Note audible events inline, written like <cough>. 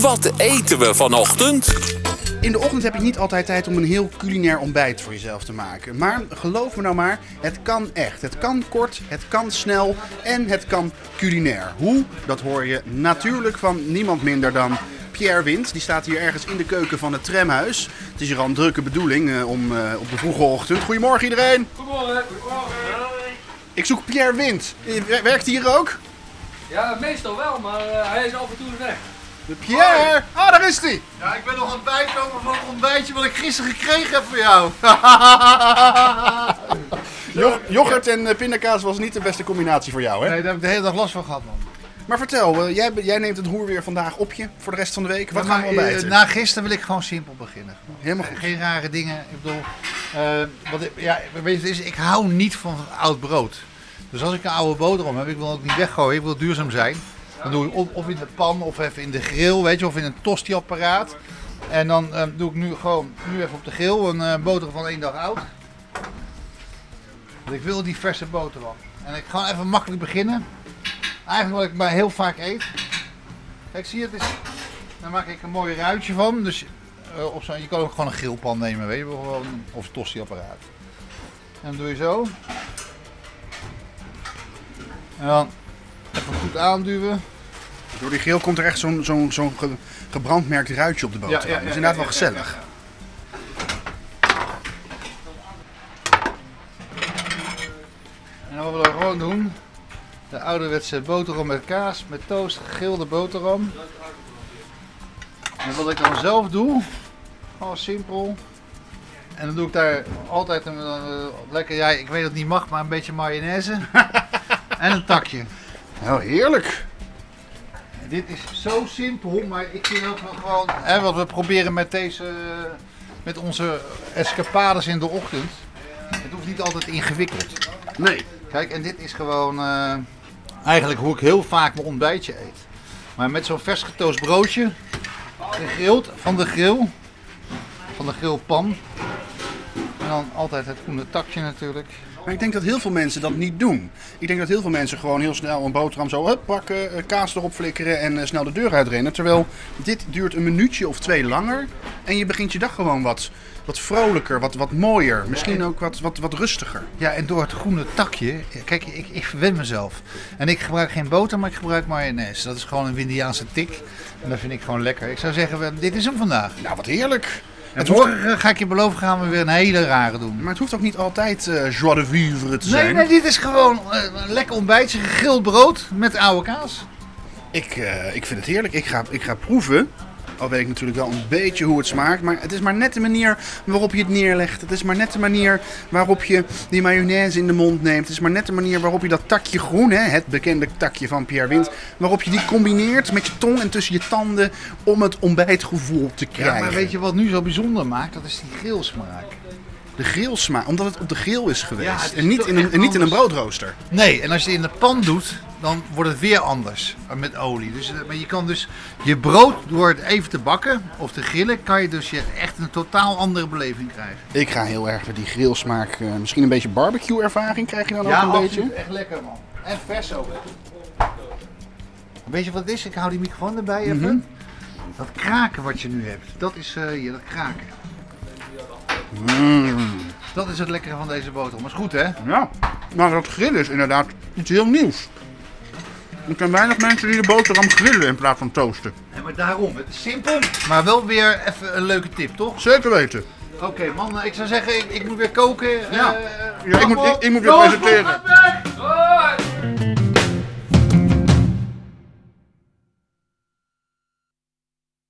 Wat eten we vanochtend? In de ochtend heb je niet altijd tijd om een heel culinair ontbijt voor jezelf te maken. Maar geloof me nou maar, het kan echt. Het kan kort, het kan snel en het kan culinair. Hoe? Dat hoor je natuurlijk van niemand minder dan Pierre Wind. Die staat hier ergens in de keuken van het tramhuis. Het is hier al een drukke bedoeling eh, om eh, op de vroege ochtend. Goedemorgen iedereen. Goedemorgen, goedemorgen. Ik zoek Pierre Wind. Eh, Werkt hij hier ook? Ja, meestal wel, maar eh, hij is af en toe weg. Pierre! Ah, daar is hij! Ja, ik ben nog aan het bijkomen van het ontbijtje wat ik gisteren gekregen heb voor jou. <laughs> Jo- yoghurt en eh, pindakaas was niet de beste combinatie voor jou, hè? Nee, daar heb ik de hele dag last van gehad, man. Maar vertel, eh, jij, jij neemt het roer weer vandaag op je voor de rest van de week. Wat gaan we eh, ontbijten? Na gisteren wil ik gewoon simpel beginnen. Helemaal goed. Geen rare dingen. Ik bedoel, eh, wat ik, ja, weet je, ik hou niet van oud brood. Dus als ik een oude boterham heb, ik wil ook niet weggooien, ik wil duurzaam zijn. Dan doe ik of, in de pan of even in de grill, weet je, of in een tosti-apparaat. En dan eh, doe ik nu gewoon, nu even op de grill, een eh, boterham van één dag oud. Want ik wil die verse boterham. En ik ga even makkelijk beginnen. Eigenlijk wat ik maar heel vaak eet. Kijk, zie je, het is, daar maak ik een mooi ruitje van. Dus eh, op je kan ook gewoon een grillpan nemen, weet je, wel, of een tosti-apparaat. En dan doe je zo. En dan even goed aanduwen. Door die grill komt er echt zo'n zo'n zo'n ge- gebrandmerkt ruitje op de boterham. dat is inderdaad wel gezellig. En dan wat we dan gewoon doen, de ouderwetse boterham met kaas, met toast, gegilde boterham. En wat ik dan zelf doe, gewoon simpel. En dan doe ik daar altijd een eh, lekker, ja ik weet dat het niet mag, maar een beetje mayonaise. <laughs> en een takje. Oh, heerlijk. Dit is zo simpel, maar ik vind ook wel gewoon, hè, wat we proberen met deze, met onze escapades in de ochtend. Het hoeft niet altijd ingewikkeld. Nee. Kijk, en dit is gewoon eh, eigenlijk hoe ik heel vaak mijn ontbijtje eet. Maar met zo'n vers getoast broodje, gegrild van de grill, van de grillpan. En dan altijd het groene takje natuurlijk. Maar ik denk dat heel veel mensen dat niet doen. Ik denk dat heel veel mensen gewoon heel snel een boterham zo hup, pakken, eh, kaas erop flikkeren en eh, snel de deur uitrennen. Terwijl dit duurt een minuutje of twee langer. En je begint je dag gewoon wat, wat vrolijker, wat, wat mooier. Misschien ook wat, wat, wat rustiger. Ja, en door het groene takje, kijk, ik, ik verwen mezelf. En ik gebruik geen boter, maar ik gebruik mayonaise. Dat is gewoon een Windiaanse tik. En dat vind ik gewoon lekker. Ik zou zeggen, dit is hem vandaag. Nou, wat heerlijk. En morgen ga ik je beloven, gaan we weer een hele rare doen. maar het hoeft ook niet altijd eh joie de vivre te Nee, zijn. nee, dit is gewoon eh, een lekker ontbijtje, gegrild brood met oude kaas. Ik, eh, ik vind het heerlijk. Ik ga, ik ga proeven. Al weet ik natuurlijk wel een beetje hoe het smaakt. Maar het is maar net de manier waarop je het neerlegt. Het is maar net de manier waarop je die mayonaise in de mond neemt. Het is maar net de manier waarop je dat takje groen, hè, het bekende takje van Pierre Wind. Waarop je die combineert met je tong en tussen je tanden om het ontbijtgevoel te krijgen. Ja, maar weet je wat nu zo bijzonder maakt? Dat is die grillsmaak. De grillsmaak, omdat het op de grill is geweest. Ja, het is en niet in, een, en niet in een broodrooster. Nee, en als je het in de pan doet, dan wordt het weer anders eh, met olie. Dus, eh, maar je kan dus je brood door het even te bakken of te grillen, kan je dus je echt een totaal andere beleving krijgen. Ik ga heel erg met die grillsmaak. eh, misschien een beetje barbecue ervaring krijg je dan ook een beetje. echt lekker man. En vers ook. Weet je wat het is? Ik hou die microfoon erbij even. Mhm. Dat kraken wat je nu hebt, dat is hier, dat kraken. Mm. Dat is het lekkere van deze boterham. Maar is goed hè? Ja, maar dat grillen is inderdaad iets heel nieuws. Er zijn weinig mensen die de boterham grillen in plaats van toasten. Nee, maar daarom. Het is simpel, maar wel weer even een leuke tip, toch? Zeker weten. Oké man, ik zou zeggen, ik, ik moet weer koken. Ja. Eh, Ja, ik moet- ik- ik moet weer presenteren.